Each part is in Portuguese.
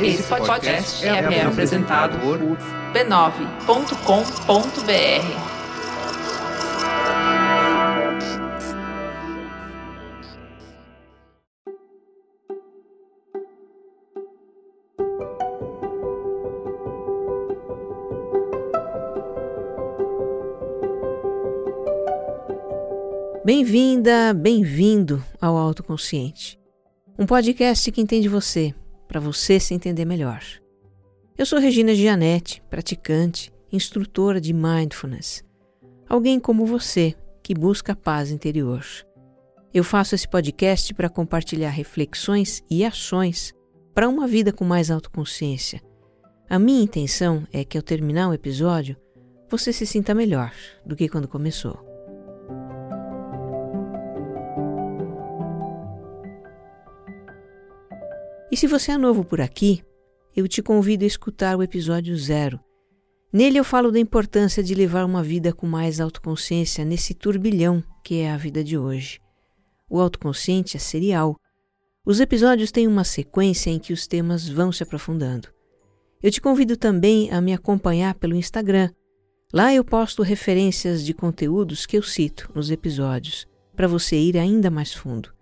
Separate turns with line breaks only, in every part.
Esse podcast é, é apresentado por b9.com.br.
Bem-vinda, bem-vindo ao Autoconsciente, um podcast que entende você, para você se entender melhor. Eu sou Regina Gianetti, praticante, instrutora de Mindfulness, alguém como você que busca a paz interior. Eu faço esse podcast para compartilhar reflexões e ações para uma vida com mais autoconsciência. A minha intenção é que ao terminar o episódio, você se sinta melhor do que quando começou. E se você é novo por aqui, eu te convido a escutar o episódio zero. Nele eu falo da importância de levar uma vida com mais autoconsciência nesse turbilhão que é a vida de hoje. O autoconsciente é serial. Os episódios têm uma sequência em que os temas vão se aprofundando. Eu te convido também a me acompanhar pelo Instagram. Lá eu posto referências de conteúdos que eu cito nos episódios, para você ir ainda mais fundo.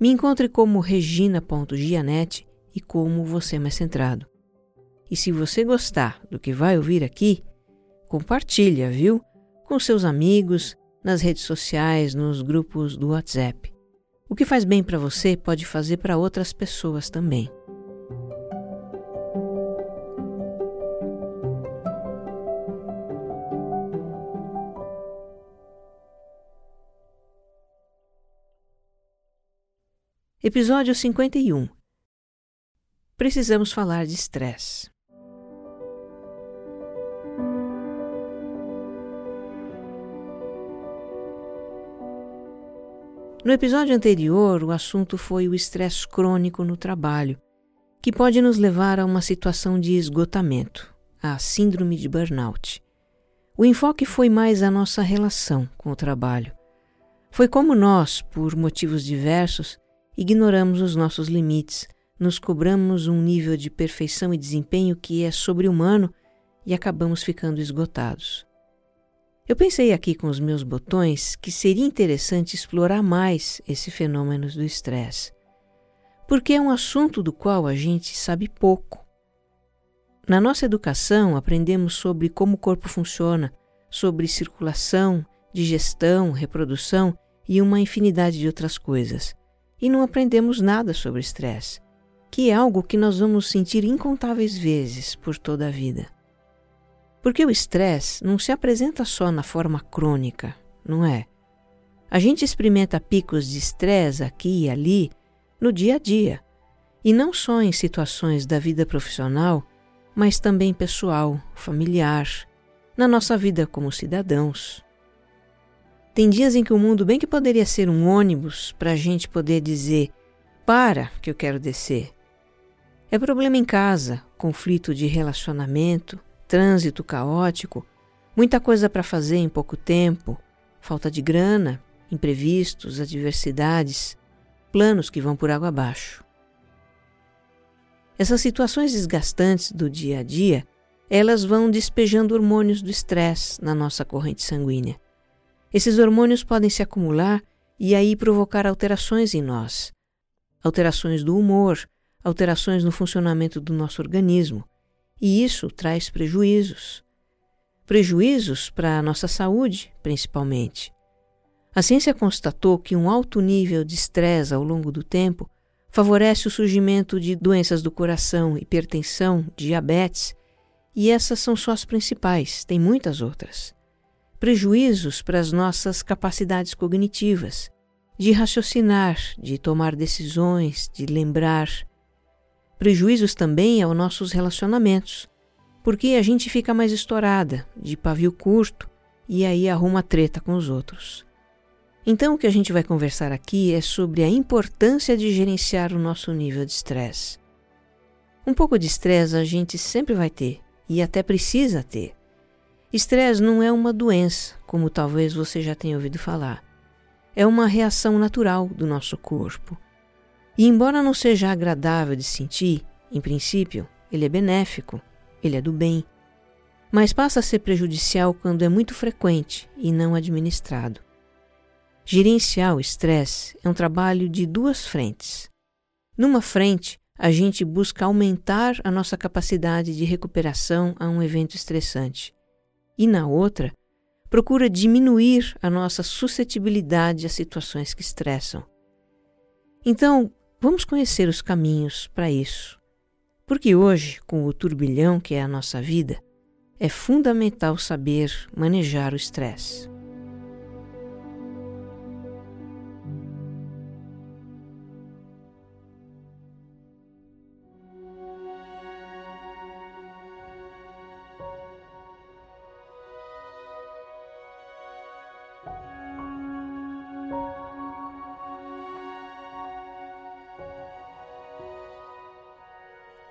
Me encontre como regina.gianete e como você mais centrado. E se você gostar do que vai ouvir aqui, compartilha, viu? Com seus amigos, nas redes sociais, nos grupos do WhatsApp. O que faz bem para você pode fazer para outras pessoas também. Episódio 51 Precisamos falar de estresse. No episódio anterior, o assunto foi o estresse crônico no trabalho, que pode nos levar a uma situação de esgotamento, a síndrome de burnout. O enfoque foi mais a nossa relação com o trabalho. Foi como nós, por motivos diversos, ignoramos os nossos limites, nos cobramos um nível de perfeição e desempenho que é sobre-humano e acabamos ficando esgotados. Eu pensei aqui com os meus botões que seria interessante explorar mais esse fenômeno do estresse, porque é um assunto do qual a gente sabe pouco. Na nossa educação, aprendemos sobre como o corpo funciona, sobre circulação, digestão, reprodução e uma infinidade de outras coisas e não aprendemos nada sobre estresse, que é algo que nós vamos sentir incontáveis vezes por toda a vida. Porque o estresse não se apresenta só na forma crônica, não é? A gente experimenta picos de estresse aqui e ali no dia a dia, e não só em situações da vida profissional, mas também pessoal, familiar, na nossa vida como cidadãos. Tem dias em que o mundo bem que poderia ser um ônibus para a gente poder dizer: para que eu quero descer. É problema em casa, conflito de relacionamento, trânsito caótico, muita coisa para fazer em pouco tempo, falta de grana, imprevistos, adversidades, planos que vão por água abaixo. Essas situações desgastantes do dia a dia, elas vão despejando hormônios do estresse na nossa corrente sanguínea esses hormônios podem se acumular e aí provocar alterações em nós. Alterações do humor, alterações no funcionamento do nosso organismo. E isso traz prejuízos. Prejuízos para a nossa saúde, principalmente. A ciência constatou que um alto nível de estresse ao longo do tempo favorece o surgimento de doenças do coração, hipertensão, diabetes, e essas são só as principais, tem muitas outras prejuízos para as nossas capacidades cognitivas, de raciocinar, de tomar decisões, de lembrar. Prejuízos também aos nossos relacionamentos, porque a gente fica mais estourada, de pavio curto, e aí arruma treta com os outros. Então, o que a gente vai conversar aqui é sobre a importância de gerenciar o nosso nível de estresse. Um pouco de estresse a gente sempre vai ter, e até precisa ter. Estresse não é uma doença, como talvez você já tenha ouvido falar. É uma reação natural do nosso corpo. E embora não seja agradável de sentir, em princípio, ele é benéfico, ele é do bem, mas passa a ser prejudicial quando é muito frequente e não administrado. Gerenciar o estresse é um trabalho de duas frentes. Numa frente, a gente busca aumentar a nossa capacidade de recuperação a um evento estressante, e na outra, procura diminuir a nossa suscetibilidade a situações que estressam. Então, vamos conhecer os caminhos para isso. Porque hoje, com o turbilhão que é a nossa vida, é fundamental saber manejar o estresse.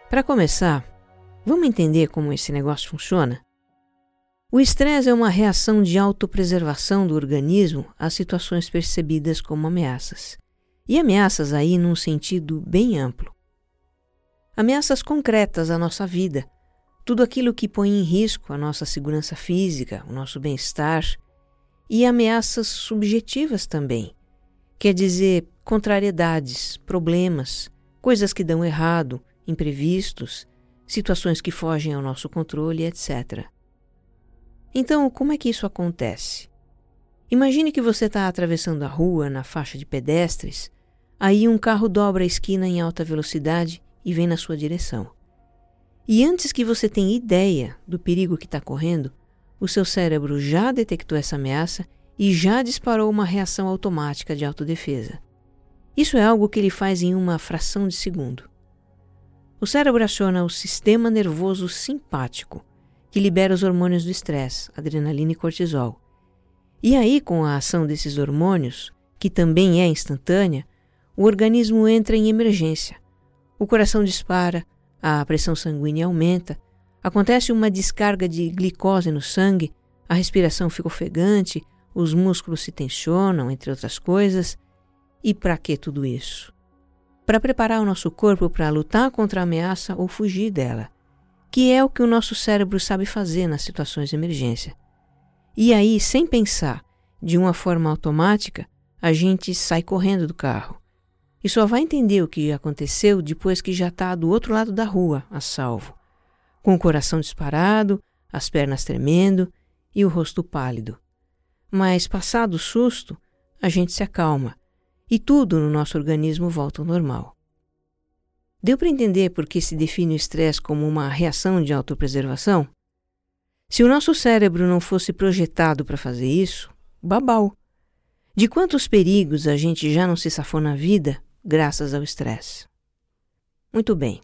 Para começar, vamos entender como esse negócio funciona? O estresse é uma reação de autopreservação do organismo a situações percebidas como ameaças. E ameaças aí num sentido bem amplo. Ameaças concretas à nossa vida, tudo aquilo que põe em risco a nossa segurança física, o nosso bem-estar, e ameaças subjetivas também, quer dizer, contrariedades, problemas, coisas que dão errado, imprevistos, situações que fogem ao nosso controle, etc. Então, como é que isso acontece? Imagine que você está atravessando a rua na faixa de pedestres, aí um carro dobra a esquina em alta velocidade e vem na sua direção. E antes que você tenha ideia do perigo que está correndo, o seu cérebro já detectou essa ameaça e já disparou uma reação automática de autodefesa. Isso é algo que ele faz em uma fração de segundo. O cérebro aciona o sistema nervoso simpático, que libera os hormônios do estresse, adrenalina e cortisol. E aí, com a ação desses hormônios, que também é instantânea, o organismo entra em emergência. O coração dispara, a pressão sanguínea aumenta, acontece uma descarga de glicose no sangue, a respiração fica ofegante, os músculos se tensionam, entre outras coisas. E para que tudo isso? Para preparar o nosso corpo para lutar contra a ameaça ou fugir dela, que é o que o nosso cérebro sabe fazer nas situações de emergência. E aí, sem pensar, de uma forma automática, a gente sai correndo do carro. E só vai entender o que aconteceu depois que já está do outro lado da rua, a salvo, com o coração disparado, as pernas tremendo e o rosto pálido. Mas, passado o susto, a gente se acalma e tudo no nosso organismo volta ao normal. Deu para entender por que se define o estresse como uma reação de autopreservação? Se o nosso cérebro não fosse projetado para fazer isso, babau. De quantos perigos a gente já não se safou na vida graças ao estresse? Muito bem.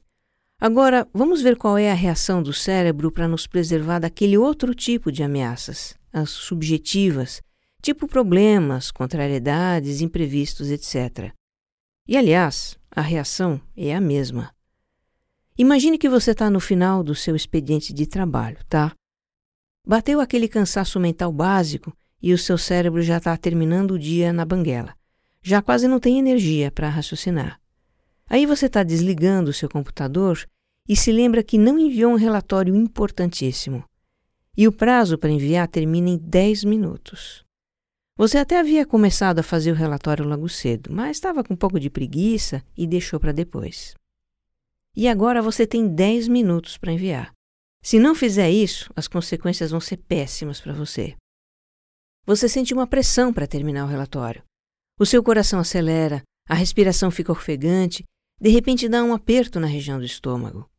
Agora, vamos ver qual é a reação do cérebro para nos preservar daquele outro tipo de ameaças, as subjetivas, tipo problemas, contrariedades, imprevistos, etc. E aliás, a reação é a mesma. Imagine que você está no final do seu expediente de trabalho, tá? Bateu aquele cansaço mental básico e o seu cérebro já está terminando o dia na banguela. Já quase não tem energia para raciocinar. Aí você está desligando o seu computador e se lembra que não enviou um relatório importantíssimo. E o prazo para enviar termina em 10 minutos. Você até havia começado a fazer o relatório logo cedo, mas estava com um pouco de preguiça e deixou para depois. E agora você tem 10 minutos para enviar. Se não fizer isso, as consequências vão ser péssimas para você. Você sente uma pressão para terminar o relatório. O seu coração acelera, a respiração fica ofegante, de repente dá um aperto na região do estômago.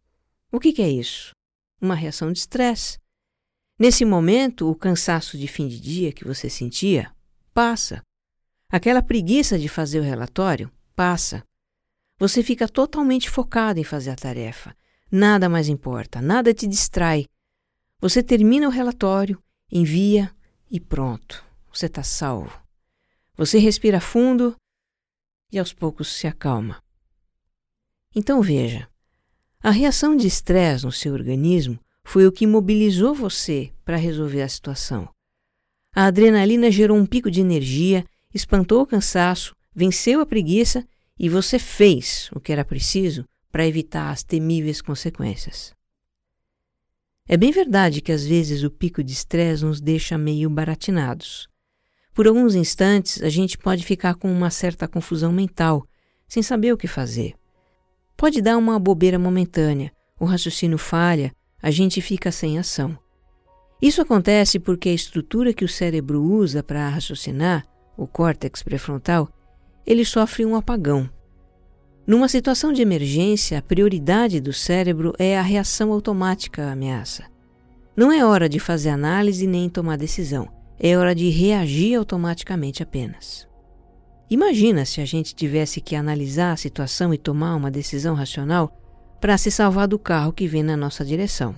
O que, que é isso? Uma reação de estresse. Nesse momento, o cansaço de fim de dia que você sentia passa. Aquela preguiça de fazer o relatório passa. Você fica totalmente focado em fazer a tarefa. Nada mais importa, nada te distrai. Você termina o relatório, envia e pronto. Você está salvo. Você respira fundo e aos poucos se acalma. Então veja: a reação de estresse no seu organismo foi o que mobilizou você para resolver a situação. A adrenalina gerou um pico de energia, espantou o cansaço, venceu a preguiça e você fez o que era preciso para evitar as temíveis consequências. É bem verdade que às vezes o pico de estresse nos deixa meio baratinados. Por alguns instantes, a gente pode ficar com uma certa confusão mental, sem saber o que fazer. Pode dar uma bobeira momentânea, o raciocínio falha, a gente fica sem ação. Isso acontece porque a estrutura que o cérebro usa para raciocinar, o córtex pré-frontal, ele sofre um apagão. Numa situação de emergência, a prioridade do cérebro é a reação automática à ameaça. Não é hora de fazer análise nem tomar decisão, é hora de reagir automaticamente apenas. Imagina se a gente tivesse que analisar a situação e tomar uma decisão racional para se salvar do carro que vem na nossa direção.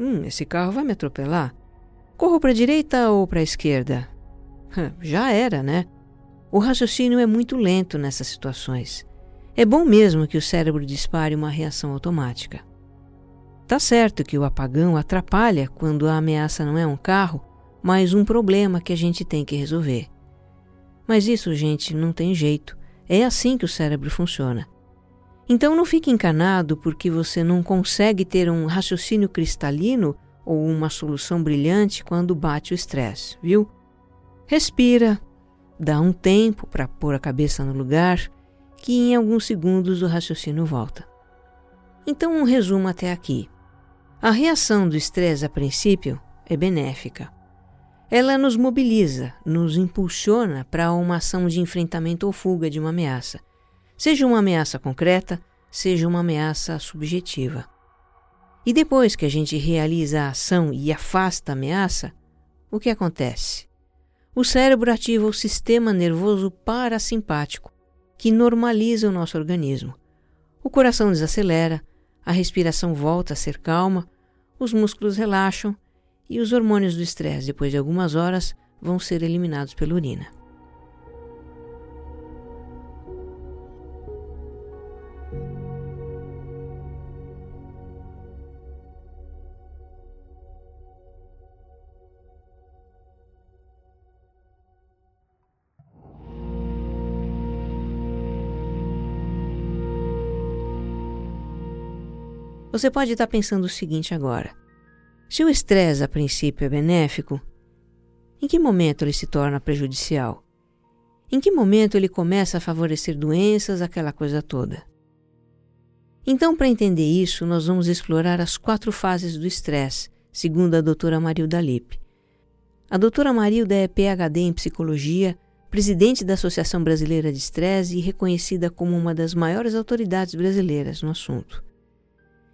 Hum, esse carro vai me atropelar. Corro para a direita ou para a esquerda? Já era, né? O raciocínio é muito lento nessas situações. É bom mesmo que o cérebro dispare uma reação automática. Tá certo que o apagão atrapalha quando a ameaça não é um carro, mas um problema que a gente tem que resolver. Mas isso, gente, não tem jeito. É assim que o cérebro funciona. Então não fique encanado porque você não consegue ter um raciocínio cristalino ou uma solução brilhante quando bate o estresse, viu? Respira, dá um tempo para pôr a cabeça no lugar, que em alguns segundos o raciocínio volta. Então, um resumo até aqui. A reação do estresse, a princípio, é benéfica. Ela nos mobiliza, nos impulsiona para uma ação de enfrentamento ou fuga de uma ameaça, seja uma ameaça concreta, seja uma ameaça subjetiva. E depois que a gente realiza a ação e afasta a ameaça, o que acontece? O cérebro ativa o sistema nervoso parasimpático, que normaliza o nosso organismo. O coração desacelera, a respiração volta a ser calma, os músculos relaxam e os hormônios do estresse, depois de algumas horas, vão ser eliminados pela urina. Você pode estar pensando o seguinte agora: se o estresse a princípio é benéfico, em que momento ele se torna prejudicial? Em que momento ele começa a favorecer doenças, aquela coisa toda? Então, para entender isso, nós vamos explorar as quatro fases do estresse, segundo a doutora Marilda Lippe. A doutora Marilda é PhD em psicologia, presidente da Associação Brasileira de Estresse e reconhecida como uma das maiores autoridades brasileiras no assunto.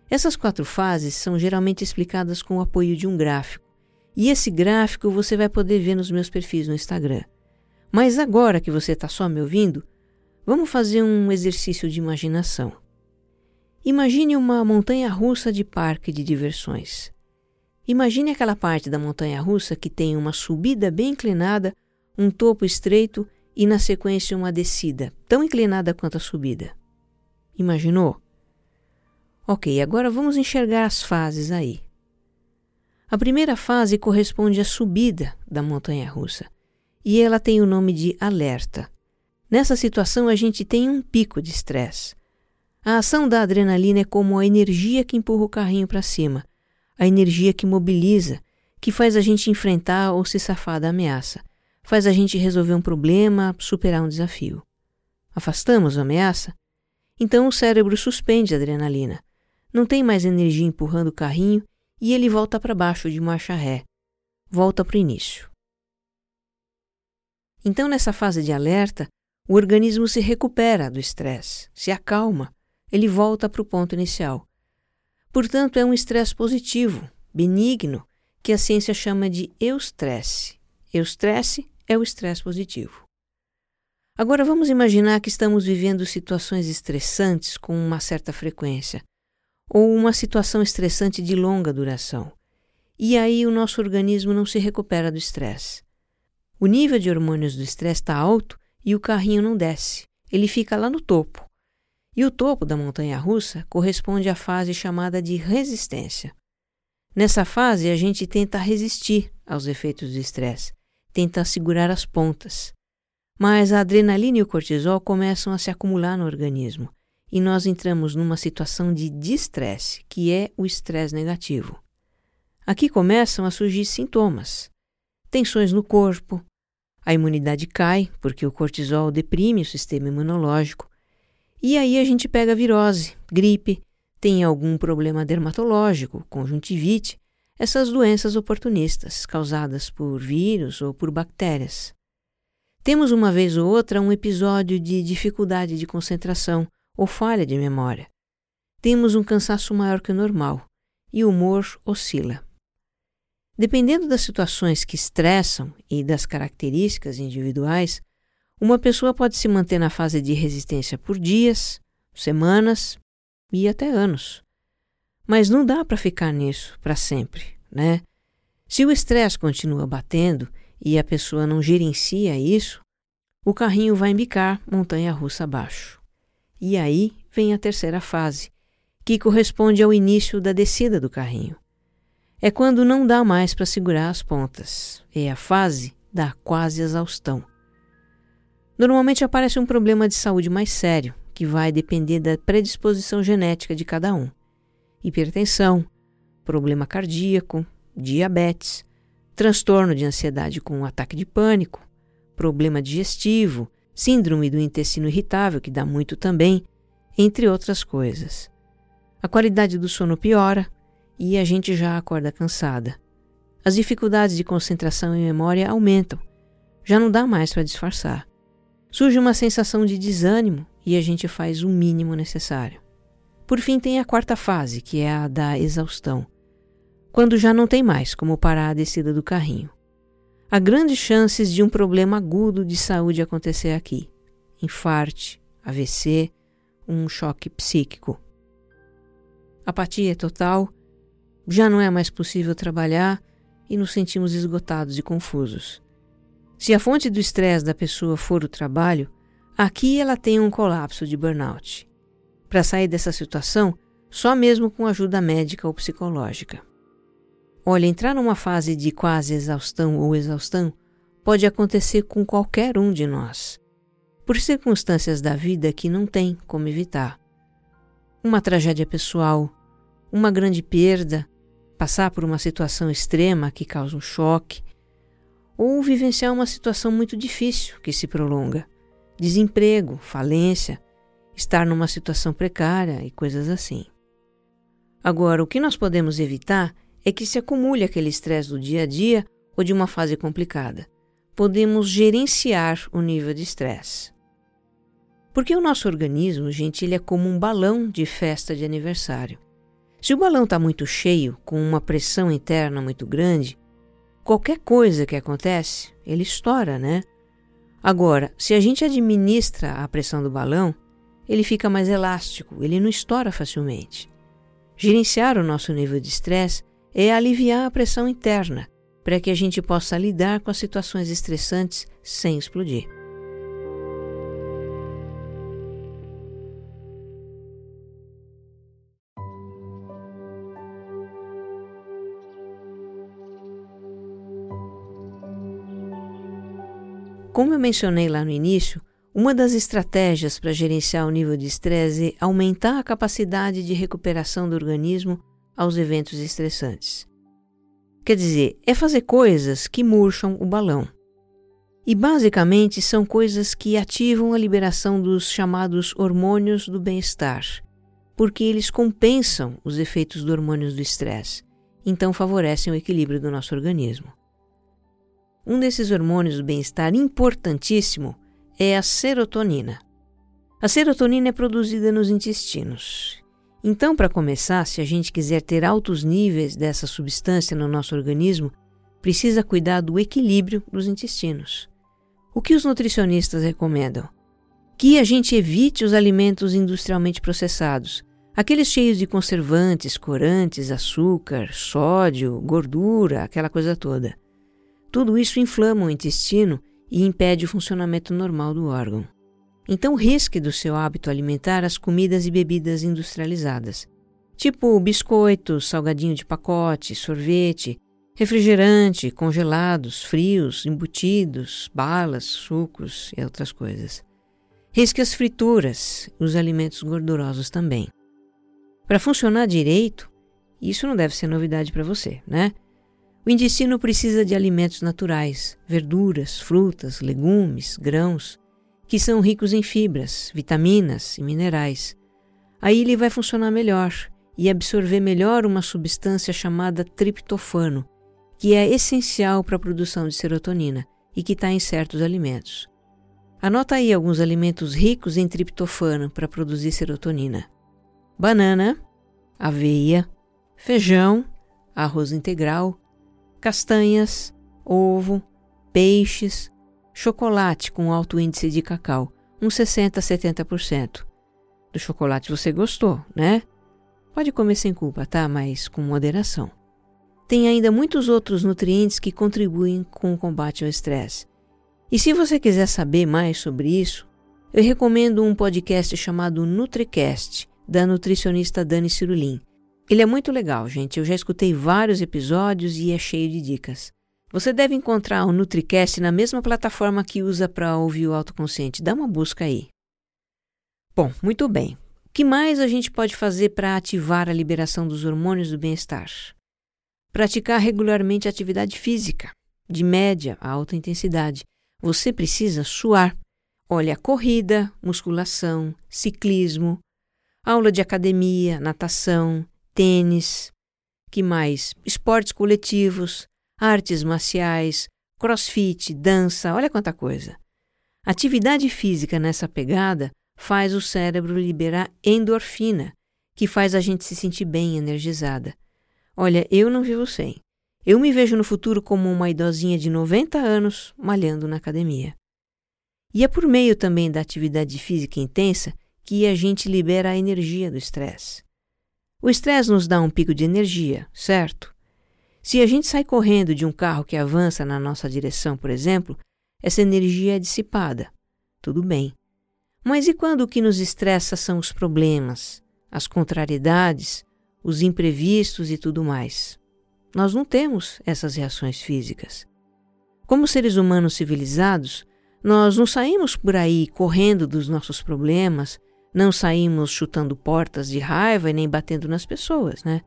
Essas quatro fases são geralmente explicadas com o apoio de um gráfico, e esse gráfico você vai poder ver nos meus perfis no Instagram. Mas agora que você está só me ouvindo, vamos fazer um exercício de imaginação. Imagine uma montanha russa de parque de diversões. Imagine aquela parte da montanha russa que tem uma subida bem inclinada, um topo estreito e na sequência uma descida, tão inclinada quanto a subida. Imaginou? Ok, agora vamos enxergar as fases aí. A primeira fase corresponde à subida da montanha russa e ela tem o nome de alerta. Nessa situação, a gente tem um pico de estresse. A ação da adrenalina é como a energia que empurra o carrinho para cima, a energia que mobiliza, que faz a gente enfrentar ou se safar da ameaça, faz a gente resolver um problema, superar um desafio. Afastamos a ameaça? Então o cérebro suspende a adrenalina não tem mais energia empurrando o carrinho e ele volta para baixo de marcha ré. Volta para o início. Então, nessa fase de alerta, o organismo se recupera do estresse, se acalma, ele volta para o ponto inicial. Portanto, é um estresse positivo, benigno, que a ciência chama de eustresse. Eustresse é o estresse positivo. Agora vamos imaginar que estamos vivendo situações estressantes com uma certa frequência ou uma situação estressante de longa duração. E aí o nosso organismo não se recupera do estresse. O nível de hormônios do estresse está alto e o carrinho não desce. Ele fica lá no topo. E o topo da montanha russa corresponde à fase chamada de resistência. Nessa fase, a gente tenta resistir aos efeitos do estresse, tenta segurar as pontas. Mas a adrenalina e o cortisol começam a se acumular no organismo e nós entramos numa situação de distresse, que é o estresse negativo. Aqui começam a surgir sintomas: tensões no corpo, a imunidade cai, porque o cortisol deprime o sistema imunológico, e aí a gente pega virose, gripe, tem algum problema dermatológico, conjuntivite, essas doenças oportunistas causadas por vírus ou por bactérias. Temos uma vez ou outra um episódio de dificuldade de concentração ou falha de memória. Temos um cansaço maior que o normal e o humor oscila. Dependendo das situações que estressam e das características individuais, uma pessoa pode se manter na fase de resistência por dias, semanas e até anos. Mas não dá para ficar nisso para sempre, né? Se o estresse continua batendo e a pessoa não gerencia isso, o carrinho vai embicar montanha russa abaixo. E aí vem a terceira fase, que corresponde ao início da descida do carrinho. É quando não dá mais para segurar as pontas. É a fase da quase exaustão. Normalmente aparece um problema de saúde mais sério, que vai depender da predisposição genética de cada um. Hipertensão, problema cardíaco, diabetes, transtorno de ansiedade com um ataque de pânico, problema digestivo, síndrome do intestino irritável, que dá muito também, entre outras coisas. A qualidade do sono piora e a gente já acorda cansada. As dificuldades de concentração e memória aumentam, já não dá mais para disfarçar. Surge uma sensação de desânimo e a gente faz o mínimo necessário. Por fim, tem a quarta fase, que é a da exaustão, quando já não tem mais como parar a descida do carrinho. Há grandes chances de um problema agudo de saúde acontecer aqui: infarte, AVC, um choque psíquico. Apatia total, já não é mais possível trabalhar e nos sentimos esgotados e confusos. Se a fonte do estresse da pessoa for o trabalho, Aqui ela tem um colapso de burnout. Para sair dessa situação, só mesmo com ajuda médica ou psicológica. Olha, entrar numa fase de quase exaustão ou exaustão pode acontecer com qualquer um de nós, por circunstâncias da vida que não tem como evitar. Uma tragédia pessoal, uma grande perda, passar por uma situação extrema que causa um choque, ou vivenciar uma situação muito difícil que se prolonga desemprego, falência, estar numa situação precária e coisas assim. Agora, o que nós podemos evitar é que se acumule aquele estresse do dia a dia ou de uma fase complicada. Podemos gerenciar o nível de estresse. Porque o nosso organismo, gente, ele é como um balão de festa de aniversário. Se o balão está muito cheio, com uma pressão interna muito grande, qualquer coisa que acontece, ele estoura, né? Agora, se a gente administra a pressão do balão, ele fica mais elástico, ele não estoura facilmente. Gerenciar o nosso nível de estresse é aliviar a pressão interna, para que a gente possa lidar com as situações estressantes sem explodir. Como eu mencionei lá no início, uma das estratégias para gerenciar o nível de estresse é aumentar a capacidade de recuperação do organismo aos eventos estressantes. Quer dizer, é fazer coisas que murcham o balão. E basicamente são coisas que ativam a liberação dos chamados hormônios do bem-estar, porque eles compensam os efeitos dos hormônios do estresse, então favorecem o equilíbrio do nosso organismo. Um desses hormônios do bem-estar importantíssimo é a serotonina. A serotonina é produzida nos intestinos. Então, para começar, se a gente quiser ter altos níveis dessa substância no nosso organismo, precisa cuidar do equilíbrio dos intestinos. O que os nutricionistas recomendam? Que a gente evite os alimentos industrialmente processados, aqueles cheios de conservantes, corantes, açúcar, sódio, gordura, aquela coisa toda. Tudo isso inflama o intestino e impede o funcionamento normal do órgão. Então, risque do seu hábito alimentar as comidas e bebidas industrializadas, tipo biscoitos, salgadinho de pacote, sorvete, refrigerante, congelados, frios, embutidos, balas, sucos e outras coisas. Risque as frituras, os alimentos gordurosos também. Para funcionar direito, isso não deve ser novidade para você, né? O intestino precisa de alimentos naturais, verduras, frutas, legumes, grãos, que são ricos em fibras, vitaminas e minerais. Aí ele vai funcionar melhor e absorver melhor uma substância chamada triptofano, que é essencial para a produção de serotonina e que está em certos alimentos. Anota aí alguns alimentos ricos em triptofano para produzir serotonina: banana, aveia, feijão, arroz integral, castanhas, ovo, peixes, chocolate com alto índice de cacau, uns 60 a 70%. Do chocolate você gostou, né? Pode comer sem culpa, tá? Mas com moderação. Tem ainda muitos outros nutrientes que contribuem com o combate ao estresse. E se você quiser saber mais sobre isso, eu recomendo um podcast chamado NutriCast, da nutricionista Dani Cirulim. Ele é muito legal, gente. Eu já escutei vários episódios e é cheio de dicas. Você deve encontrar o NutriCast na mesma plataforma que usa para ouvir o autoconsciente. Dá uma busca aí. Bom, muito bem. O que mais a gente pode fazer para ativar a liberação dos hormônios do bem-estar? Praticar regularmente atividade física, de média a alta intensidade. Você precisa suar. Olha, corrida, musculação, ciclismo, aula de academia, natação, tênis, que mais? Esportes coletivos, artes marciais, crossfit, dança, olha quanta coisa. Atividade física nessa pegada faz o cérebro liberar endorfina, que faz a gente se sentir bem energizada. Olha, eu não vivo sem. Eu me vejo no futuro como uma idosinha de 90 anos malhando na academia. E é por meio também da atividade física intensa que a gente libera a energia do estresse. O estresse nos dá um pico de energia, certo? Se a gente sai correndo de um carro que avança na nossa direção, por exemplo, essa energia é dissipada. Tudo bem. Mas e quando o que nos estressa são os problemas, as contrariedades, os imprevistos e tudo mais? Nós não temos essas reações físicas. Como seres humanos civilizados, nós não saímos por aí correndo dos nossos problemas, não saímos chutando portas de raiva e nem batendo nas pessoas, né?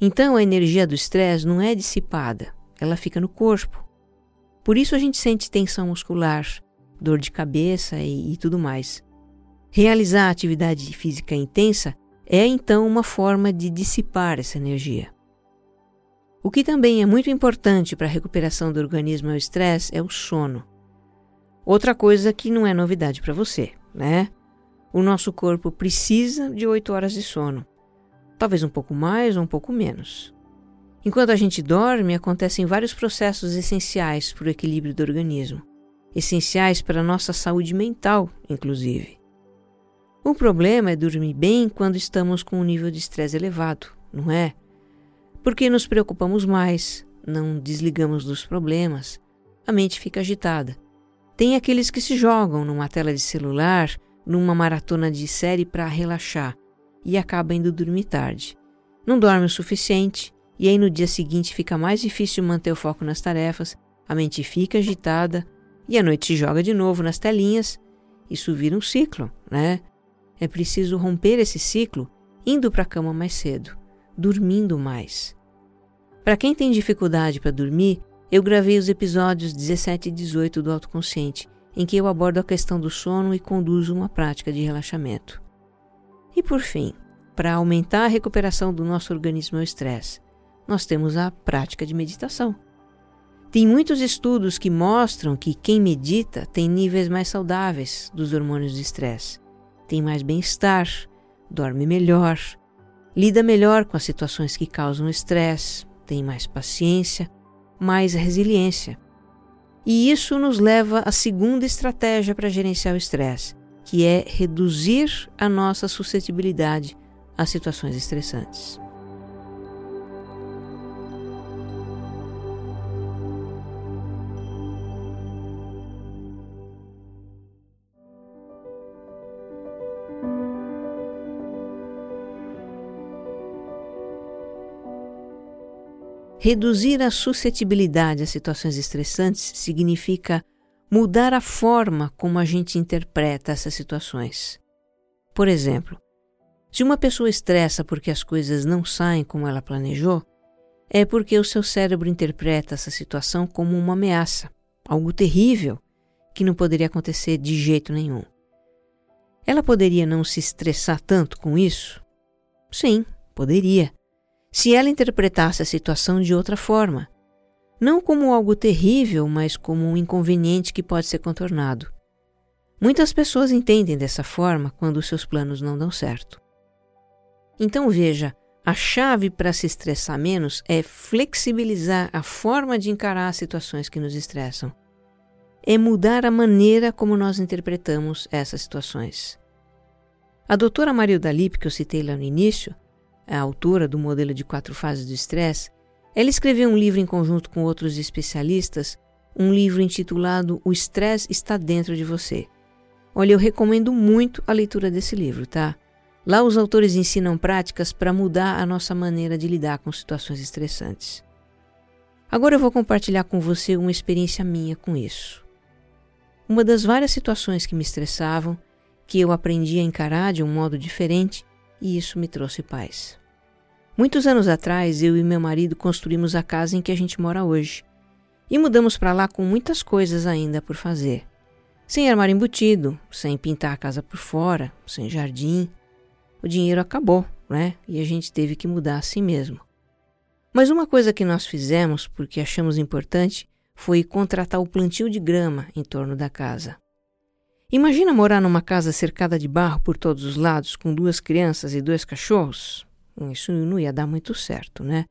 Então a energia do estresse não é dissipada, ela fica no corpo. Por isso a gente sente tensão muscular, dor de cabeça e, e tudo mais. Realizar atividade física intensa é então uma forma de dissipar essa energia. O que também é muito importante para a recuperação do organismo ao estresse é o sono. Outra coisa que não é novidade para você, né? O nosso corpo precisa de 8 horas de sono, talvez um pouco mais ou um pouco menos. Enquanto a gente dorme, acontecem vários processos essenciais para o equilíbrio do organismo, essenciais para a nossa saúde mental, inclusive. O problema é dormir bem quando estamos com um nível de estresse elevado, não é? Porque nos preocupamos mais, não desligamos dos problemas, a mente fica agitada. Tem aqueles que se jogam numa tela de celular numa maratona de série para relaxar e acaba indo dormir tarde. Não dorme o suficiente e aí no dia seguinte fica mais difícil manter o foco nas tarefas, a mente fica agitada e à noite se joga de novo nas telinhas. Isso vira um ciclo, né? É preciso romper esse ciclo indo para a cama mais cedo, dormindo mais. Para quem tem dificuldade para dormir, eu gravei os episódios 17 e 18 do Autoconsciente em que eu abordo a questão do sono e conduzo uma prática de relaxamento. E por fim, para aumentar a recuperação do nosso organismo ao estresse, nós temos a prática de meditação. Tem muitos estudos que mostram que quem medita tem níveis mais saudáveis dos hormônios de estresse, tem mais bem-estar, dorme melhor, lida melhor com as situações que causam estresse, tem mais paciência, mais resiliência. E isso nos leva à segunda estratégia para gerenciar o estresse, que é reduzir a nossa suscetibilidade a situações estressantes. Reduzir a suscetibilidade a situações estressantes significa mudar a forma como a gente interpreta essas situações. Por exemplo, se uma pessoa estressa porque as coisas não saem como ela planejou, é porque o seu cérebro interpreta essa situação como uma ameaça, algo terrível que não poderia acontecer de jeito nenhum. Ela poderia não se estressar tanto com isso? Sim, poderia. Se ela interpretasse a situação de outra forma, não como algo terrível, mas como um inconveniente que pode ser contornado. Muitas pessoas entendem dessa forma quando seus planos não dão certo. Então veja, a chave para se estressar menos é flexibilizar a forma de encarar as situações que nos estressam. É mudar a maneira como nós interpretamos essas situações. A doutora Marilda Lippe, que eu citei lá no início, a autora do modelo de quatro fases do estresse, ela escreveu um livro em conjunto com outros especialistas, um livro intitulado O Estresse Está Dentro de Você. Olha, eu recomendo muito a leitura desse livro, tá? Lá os autores ensinam práticas para mudar a nossa maneira de lidar com situações estressantes. Agora eu vou compartilhar com você uma experiência minha com isso. Uma das várias situações que me estressavam, que eu aprendi a encarar de um modo diferente, e isso me trouxe paz. Muitos anos atrás, eu e meu marido construímos a casa em que a gente mora hoje. E mudamos para lá com muitas coisas ainda por fazer. Sem armário embutido, sem pintar a casa por fora, sem jardim, o dinheiro acabou, né? E a gente teve que mudar assim mesmo. Mas uma coisa que nós fizemos, porque achamos importante, foi contratar o plantio de grama em torno da casa. Imagina morar numa casa cercada de barro por todos os lados, com duas crianças e dois cachorros? Isso não ia dar muito certo, né?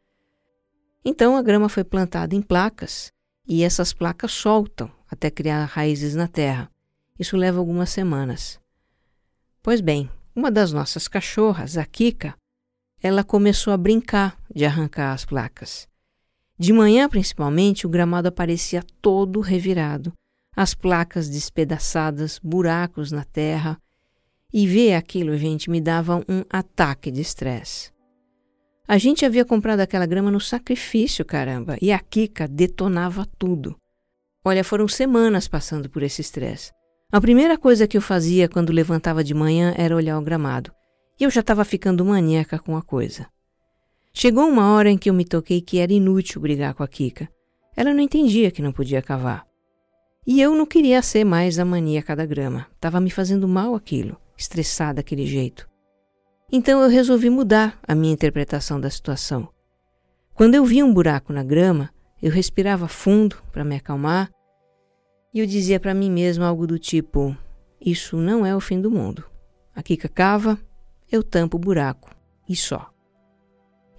Então a grama foi plantada em placas e essas placas soltam até criar raízes na terra. Isso leva algumas semanas. Pois bem, uma das nossas cachorras, a Kika, ela começou a brincar de arrancar as placas. De manhã, principalmente, o gramado aparecia todo revirado, as placas despedaçadas, buracos na terra. E ver aquilo, gente, me dava um ataque de estresse. A gente havia comprado aquela grama no sacrifício, caramba, e a Kika detonava tudo. Olha, foram semanas passando por esse estresse. A primeira coisa que eu fazia quando levantava de manhã era olhar o gramado, e eu já estava ficando maníaca com a coisa. Chegou uma hora em que eu me toquei que era inútil brigar com a Kika. Ela não entendia que não podia cavar. E eu não queria ser mais a maníaca da grama. Estava me fazendo mal aquilo, estressada daquele jeito. Então eu resolvi mudar a minha interpretação da situação. Quando eu via um buraco na grama, eu respirava fundo para me acalmar e eu dizia para mim mesmo algo do tipo: Isso não é o fim do mundo. A Kika cava, eu tampo o buraco e só.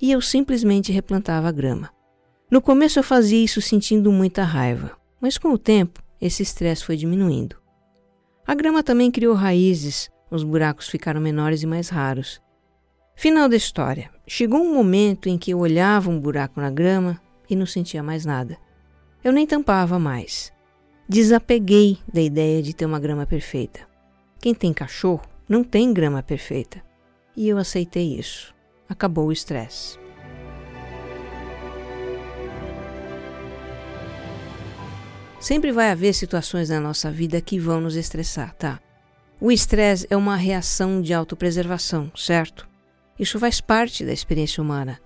E eu simplesmente replantava a grama. No começo eu fazia isso sentindo muita raiva, mas com o tempo esse estresse foi diminuindo. A grama também criou raízes, os buracos ficaram menores e mais raros. Final da história: chegou um momento em que eu olhava um buraco na grama e não sentia mais nada. Eu nem tampava mais. Desapeguei da ideia de ter uma grama perfeita. Quem tem cachorro não tem grama perfeita. E eu aceitei isso. Acabou o estresse. Sempre vai haver situações na nossa vida que vão nos estressar, tá? O estresse é uma reação de autopreservação, certo? Isso faz parte da experiência humana.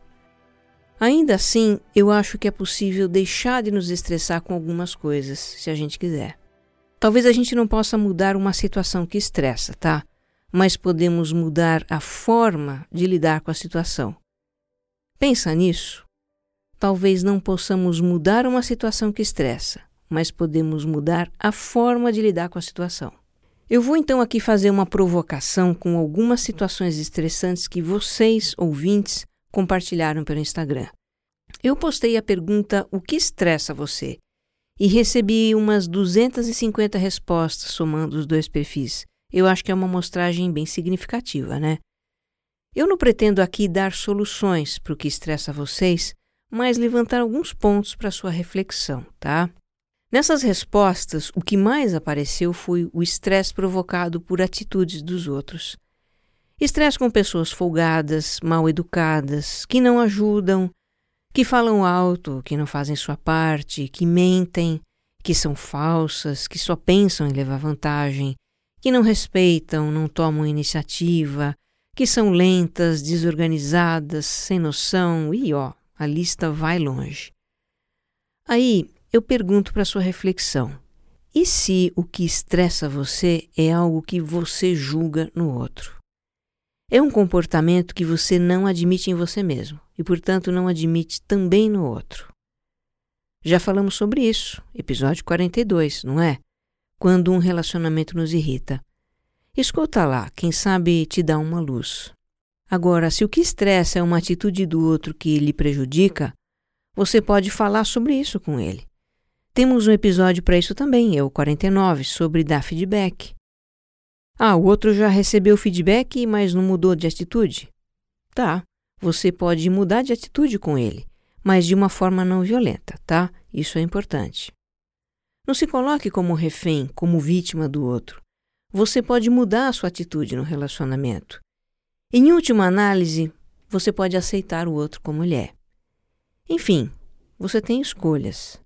Ainda assim, eu acho que é possível deixar de nos estressar com algumas coisas, se a gente quiser. Talvez a gente não possa mudar uma situação que estressa, tá? Mas podemos mudar a forma de lidar com a situação. Pensa nisso. Talvez não possamos mudar uma situação que estressa, mas podemos mudar a forma de lidar com a situação. Eu vou então aqui fazer uma provocação com algumas situações estressantes que vocês, ouvintes, compartilharam pelo Instagram. Eu postei a pergunta: O que estressa você? E recebi umas 250 respostas somando os dois perfis. Eu acho que é uma amostragem bem significativa, né? Eu não pretendo aqui dar soluções para o que estressa vocês, mas levantar alguns pontos para sua reflexão, tá? Nessas respostas, o que mais apareceu foi o estresse provocado por atitudes dos outros. Estresse com pessoas folgadas, mal educadas, que não ajudam, que falam alto, que não fazem sua parte, que mentem, que são falsas, que só pensam em levar vantagem, que não respeitam, não tomam iniciativa, que são lentas, desorganizadas, sem noção e ó, a lista vai longe. Aí eu pergunto para sua reflexão: e se o que estressa você é algo que você julga no outro? É um comportamento que você não admite em você mesmo e, portanto, não admite também no outro. Já falamos sobre isso, episódio 42, não é? Quando um relacionamento nos irrita. Escuta lá, quem sabe te dá uma luz. Agora, se o que estressa é uma atitude do outro que lhe prejudica, você pode falar sobre isso com ele. Temos um episódio para isso também, é o 49, sobre dar feedback. Ah, o outro já recebeu feedback, mas não mudou de atitude? Tá, você pode mudar de atitude com ele, mas de uma forma não violenta, tá? Isso é importante. Não se coloque como refém, como vítima do outro. Você pode mudar a sua atitude no relacionamento. Em última análise, você pode aceitar o outro como ele é. Enfim, você tem escolhas.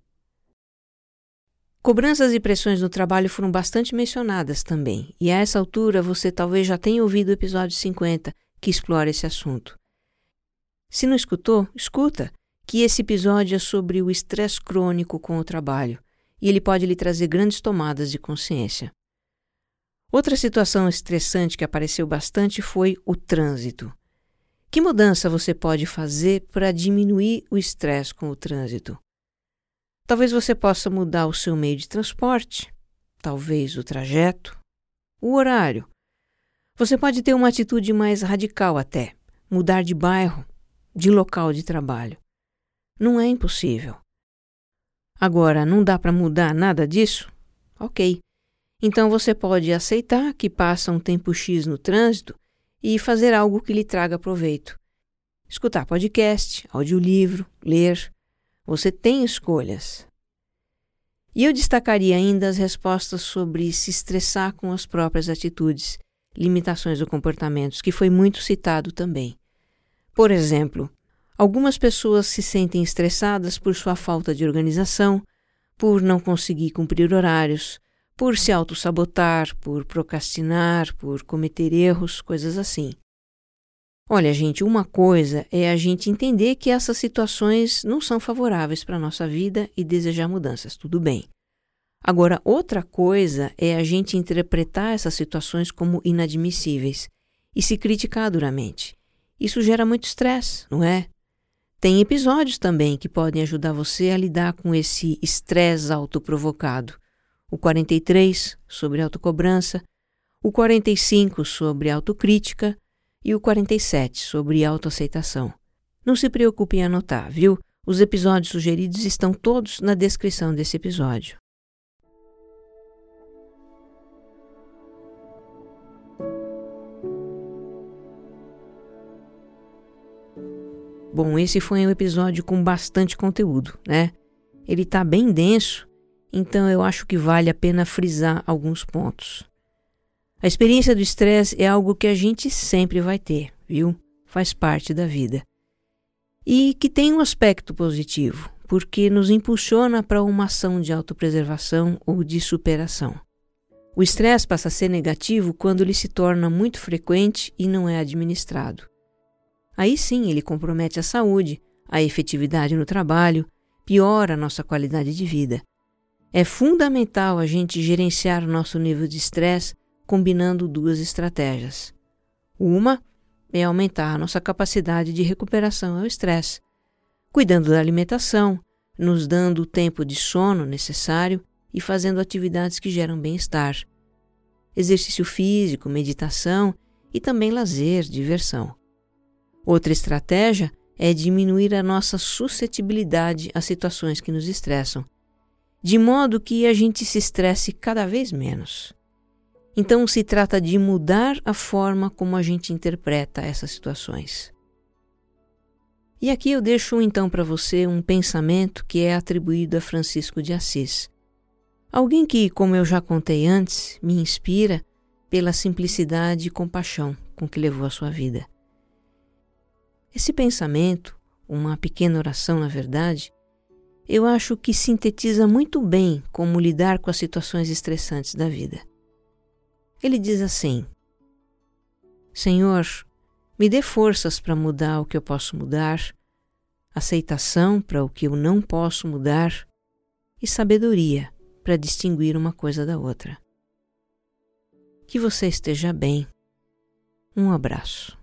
Cobranças e pressões no trabalho foram bastante mencionadas também, e a essa altura você talvez já tenha ouvido o episódio 50 que explora esse assunto. Se não escutou, escuta, que esse episódio é sobre o estresse crônico com o trabalho, e ele pode lhe trazer grandes tomadas de consciência. Outra situação estressante que apareceu bastante foi o trânsito. Que mudança você pode fazer para diminuir o estresse com o trânsito? Talvez você possa mudar o seu meio de transporte, talvez o trajeto, o horário. Você pode ter uma atitude mais radical até, mudar de bairro, de local de trabalho. Não é impossível. Agora, não dá para mudar nada disso? Ok. Então você pode aceitar que passa um tempo X no trânsito e fazer algo que lhe traga proveito. Escutar podcast, audiolivro, ler. Você tem escolhas. E eu destacaria ainda as respostas sobre se estressar com as próprias atitudes, limitações ou comportamentos, que foi muito citado também. Por exemplo, algumas pessoas se sentem estressadas por sua falta de organização, por não conseguir cumprir horários, por se auto-sabotar, por procrastinar, por cometer erros, coisas assim. Olha, gente, uma coisa é a gente entender que essas situações não são favoráveis para a nossa vida e desejar mudanças, tudo bem. Agora, outra coisa é a gente interpretar essas situações como inadmissíveis e se criticar duramente. Isso gera muito estresse, não é? Tem episódios também que podem ajudar você a lidar com esse estresse autoprovocado o 43 sobre autocobrança, o 45 sobre autocrítica e o 47 sobre autoaceitação. Não se preocupe em anotar, viu? Os episódios sugeridos estão todos na descrição desse episódio. Bom, esse foi um episódio com bastante conteúdo, né? Ele tá bem denso então eu acho que vale a pena frisar alguns pontos. A experiência do estresse é algo que a gente sempre vai ter, viu? Faz parte da vida. E que tem um aspecto positivo, porque nos impulsiona para uma ação de autopreservação ou de superação. O estresse passa a ser negativo quando ele se torna muito frequente e não é administrado. Aí sim ele compromete a saúde, a efetividade no trabalho, piora a nossa qualidade de vida é fundamental a gente gerenciar o nosso nível de estresse combinando duas estratégias. Uma é aumentar nossa capacidade de recuperação ao estresse, cuidando da alimentação, nos dando o tempo de sono necessário e fazendo atividades que geram bem-estar. Exercício físico, meditação e também lazer, diversão. Outra estratégia é diminuir a nossa suscetibilidade a situações que nos estressam, de modo que a gente se estresse cada vez menos. Então se trata de mudar a forma como a gente interpreta essas situações. E aqui eu deixo então para você um pensamento que é atribuído a Francisco de Assis. Alguém que, como eu já contei antes, me inspira pela simplicidade e compaixão com que levou a sua vida. Esse pensamento uma pequena oração, na verdade, eu acho que sintetiza muito bem como lidar com as situações estressantes da vida. Ele diz assim: Senhor, me dê forças para mudar o que eu posso mudar, aceitação para o que eu não posso mudar e sabedoria para distinguir uma coisa da outra. Que você esteja bem. Um abraço.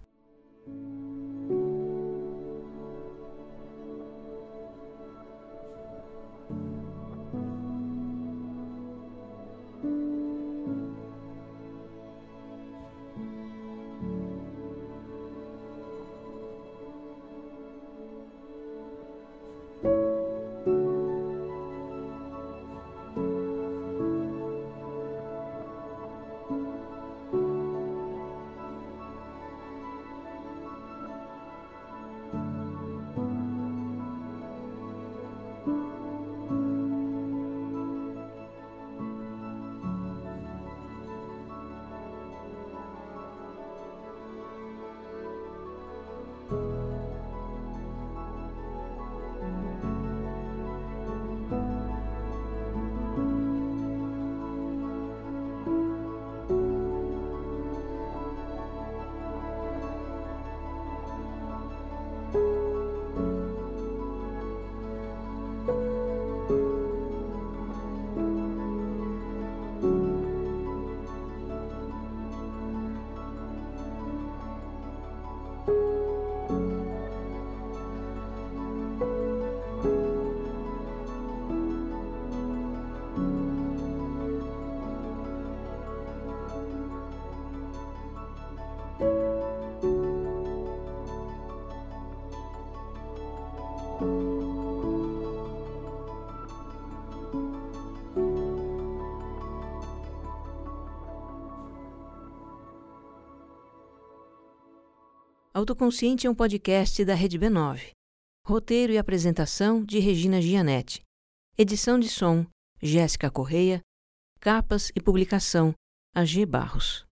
Autoconsciente é um podcast da Rede B9. Roteiro e apresentação de Regina Gianetti. Edição de som, Jéssica Correia. Capas e publicação, AG Barros.